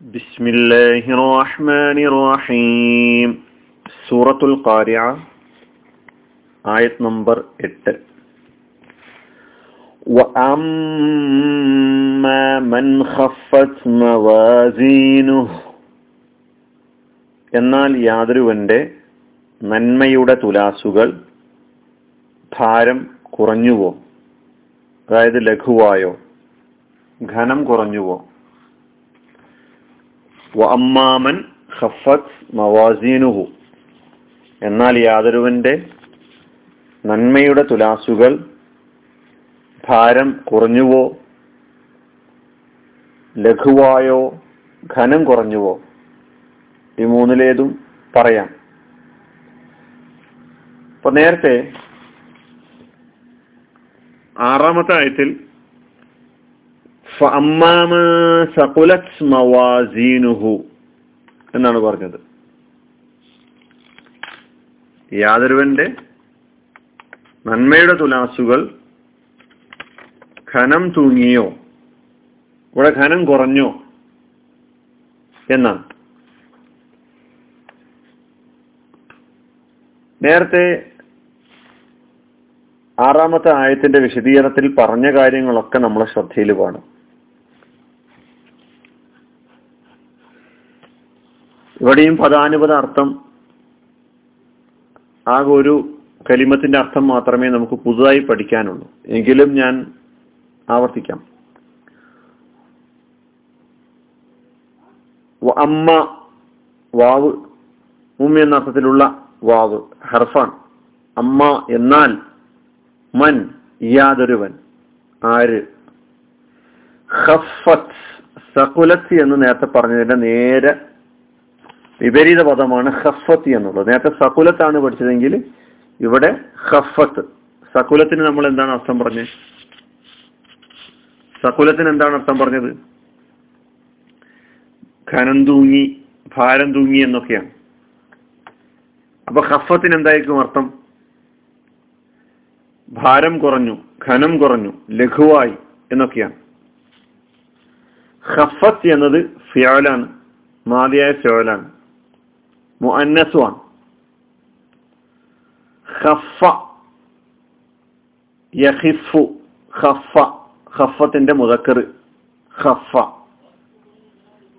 بسم الله الرحمن الرحيم سورة القارعة آية نمبر 8 وأما من خفت موازينه എന്നാൽ യാതൊരുവന്റെ നന്മയുടെ തുലാസുകൾ ഭാരം കുറഞ്ഞുവോ അതായത് ലഘുവായോ ഘനം കുറഞ്ഞുവോ അമ്മാമൻ ഖഫത് മവാസീനുഹു. എന്നാൽ യാതൊരുവന്റെ നന്മയുടെ തുലാസുകൾ ഭാരം കുറഞ്ഞുവോ? ലഘുവായോ? ഘനം കുറഞ്ഞുവോ? ഈ മൂന്നിലേതും പറയാം. അപ്പൊ നേരത്തെ ആറാമത്തെ ആയത്തിൽ മവാസീനുഹു എന്നാണ് പറഞ്ഞത്. യാതൊരുവന്റെ നന്മയുടെ തുലാസുകൾ ഖനം തൂങ്ങിയോ ഇവിടെ ഖനം കുറഞ്ഞോ എന്നാണ്. നേരത്തെ ആറാമത്തെ ആയത്തിന്റെ വിശദീകരണത്തിൽ പറഞ്ഞ കാര്യങ്ങളൊക്കെ നമ്മളെ ശ്രദ്ധയിൽ വേണം ഇവിടെയും പദാനുപത അർത്ഥം ആകെ ഒരു കലിമത്തിന്റെ അർത്ഥം മാത്രമേ നമുക്ക് പുതുതായി പഠിക്കാനുള്ളൂ. എങ്കിലും ഞാൻ ആവർത്തിക്കാം. അമ്മ വാവ് ഉമ്മ എന്ന അർത്ഥത്തിലുള്ള വാവ് ഹർഫാൻ അമ്മ എന്നാൽ മൻ യാതൊരുവൻ. ആര്? ഹഫത്ത് സകുലത്ത് എന്ന് നേരത്തെ പറഞ്ഞതിന്റെ നേരെ വിപരീത പദമാണ് ഹഫത്ത് എന്നുള്ളത്. നേരത്തെ സകുലത്താണ് പഠിച്ചതെങ്കിൽ ഇവിടെ ഹഫത്ത് സകുലത്തിന് നമ്മൾ എന്താണ് അർത്ഥം പറഞ്ഞത് സകുലത്തിന് എന്താണ് അർത്ഥം പറഞ്ഞത്? ഖനം തൂങ്ങി ഭാരം തൂങ്ങി എന്നൊക്കെയാണ്. അപ്പൊ ഹഫത്തിന് എന്തായിരിക്കും അർത്ഥം? ഭാരം കുറഞ്ഞു ഖനം കുറഞ്ഞു ലഘുവായി എന്നൊക്കെയാണ്. ഹഫത്ത് എന്നത് ഫിയോലാണ് മാതിയായ ഫിയോലാണ് മുഅന്നസുമാണ് ഖഫ യഖിഫു ഖഫ ഖഫത്തിന്റെ മുതക്കർ ഖഫ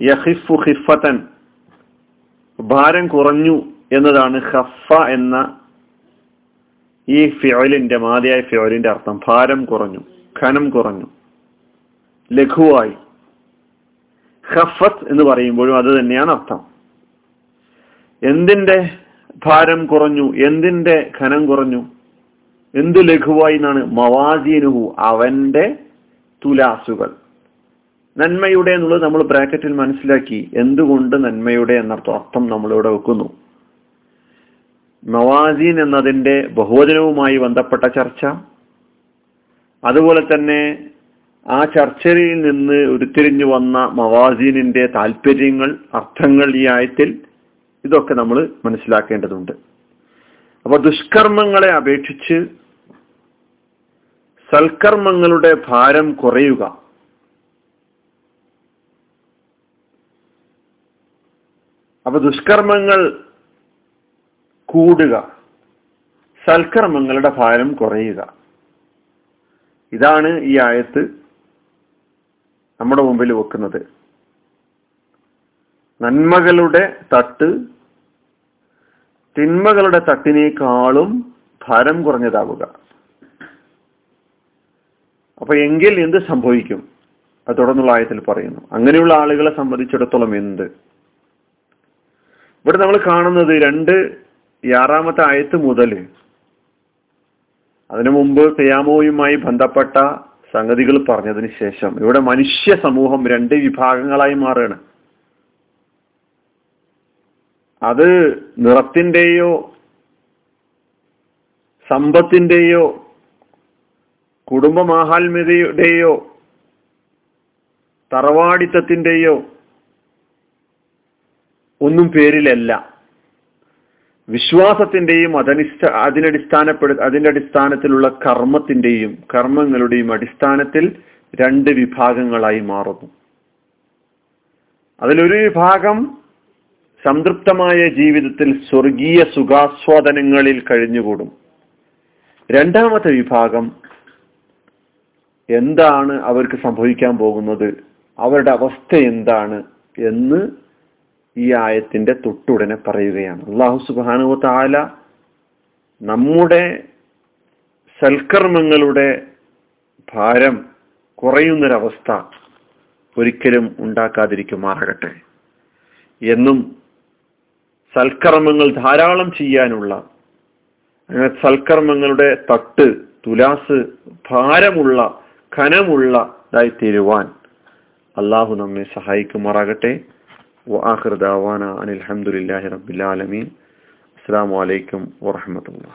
യഖിഫു ഖിഫത്തൻ ഭാരം കുറഞ്ഞു എന്നതാണ് ഖഫ എന്ന ഈ ഫിയോലിന്റെ മാതിയായ ഫിയോലിന്റെ അർത്ഥം. ഭാരം കുറഞ്ഞു ഖനം കുറഞ്ഞു ലഘുവായി. ഖഫത്ത് എന്ന് പറയുമ്പോഴും അത് തന്നെയാണ് അർത്ഥം. എന്തിന്റെ ഭാരം കുറഞ്ഞു? എന്തിന്റെ ഖനം കുറഞ്ഞു? എന്ത് ലഘുവായി എന്നാണ്? മവാസീനുഹു അവന്റെ തുലാസുകൾ. നന്മയുടെ എന്നുള്ളത് നമ്മൾ ബ്രാക്കറ്റിൽ മനസ്സിലാക്കി. എന്തുകൊണ്ട് നന്മയുടെ എന്നർത്ഥം അർത്ഥം നമ്മളിവിടെ വെക്കുന്നു? മവാസീൻ എന്നതിന്റെ ബഹുവചനവുമായി ബന്ധപ്പെട്ട ചർച്ച. അതുപോലെ തന്നെ ആ ചർച്ചയിൽ നിന്ന് ഉരുത്തിരിഞ്ഞു വന്ന മവാസീനിന്റെ താല്പര്യങ്ങൾ അർത്ഥങ്ങൾ ഈ ആയത്തിൽ ഇതൊക്കെ നമ്മൾ മനസ്സിലാക്കേണ്ടതുണ്ട്. അപ്പൊ ദുഷ്കർമ്മങ്ങളെ അപേക്ഷിച്ച് സൽക്കർമ്മങ്ങളുടെ ഭാരം കുറയുക. അപ്പൊ ദുഷ്കർമ്മങ്ങൾ കൂടുക. സൽക്കർമ്മങ്ങളുടെ ഭാരം കുറയുക. ഇതാണ് ഈ ആയത്ത് നമ്മുടെ മുമ്പിൽ വെക്കുന്നത്. നന്മകളുടെ തട്ട് തിന്മകളുടെ തട്ടിനേക്കാളും ഭാരം കുറഞ്ഞതാവുക. അപ്പൊ എങ്കിൽ എന്ത് സംഭവിക്കും? അത് തുടർന്നുള്ള ആയത്തിൽ പറയുന്നു. അങ്ങനെയുള്ള ആളുകളെ സംബന്ധിച്ചിടത്തോളം എന്ത്? ഇവിടെ നമ്മൾ കാണുന്നത് രണ്ട് ആറാമത്തെ ആയത്ത് മുതൽ അതിനു മുമ്പ് കയാമോയുമായി ബന്ധപ്പെട്ട സംഗതികൾ പറഞ്ഞതിന് ശേഷം. ഇവിടെ മനുഷ്യ സമൂഹം രണ്ട് വിഭാഗങ്ങളായി മാറുകയാണ്. അത് നിറത്തിന്റെയോ സമ്പത്തിന്റെയോ കുടുംബമാഹാത്മ്യതയുടെയോ തറവാടിത്തത്തിന്റെയോ ഒന്നും പേരിലല്ല. വിശ്വാസത്തിന്റെയും അതനിഷ്ഠ അതിനടിസ്ഥാനപ്പെടു അതിന്റെ അടിസ്ഥാനത്തിലുള്ള കർമ്മത്തിന്റെയും കർമ്മങ്ങളുടെയും അടിസ്ഥാനത്തിൽ രണ്ട് വിഭാഗങ്ങളായി മാറുന്നു. അതിലൊരു വിഭാഗം സംതൃപ്തമായ ജീവിതത്തിൽ സ്വർഗീയ സുഖാസ്വാദനങ്ങളിൽ കഴിഞ്ഞുകൂടും. രണ്ടാമത്തെ വിഭാഗം എന്താണ് അവർക്ക് സംഭവിക്കാൻ പോകുന്നത്? അവരുടെ അവസ്ഥ എന്താണ് എന്ന് ഈ ആയത്തിന്റെ തൊട്ടുടനെ പറയുകയാണ്. അള്ളാഹു സുബാനുവ താല നമ്മുടെ സൽക്കർമ്മങ്ങളുടെ ഭാരം കുറയുന്നൊരവസ്ഥ ഒരിക്കലും ഉണ്ടാക്കാതിരിക്കുമാറാകട്ടെ. എന്നും സൽക്കർമ്മങ്ങൾ ധാരാളം ചെയ്യാനുള്ള അങ്ങനെ സൽക്കർമ്മങ്ങളുടെ തട്ട് തുലാസ് ഭാരമുള്ള ഖനമുള്ളതായി തീരുവാൻ അള്ളാഹു നമ്മെ സഹായിക്കുമാറാകട്ടെ. വാഹിർദാവാന അനിൽഹമുല്ലാഹി റബ്ബിലാലമീൻ അസ്സാം വലൈക്കും വാഹമത്തല്ലാ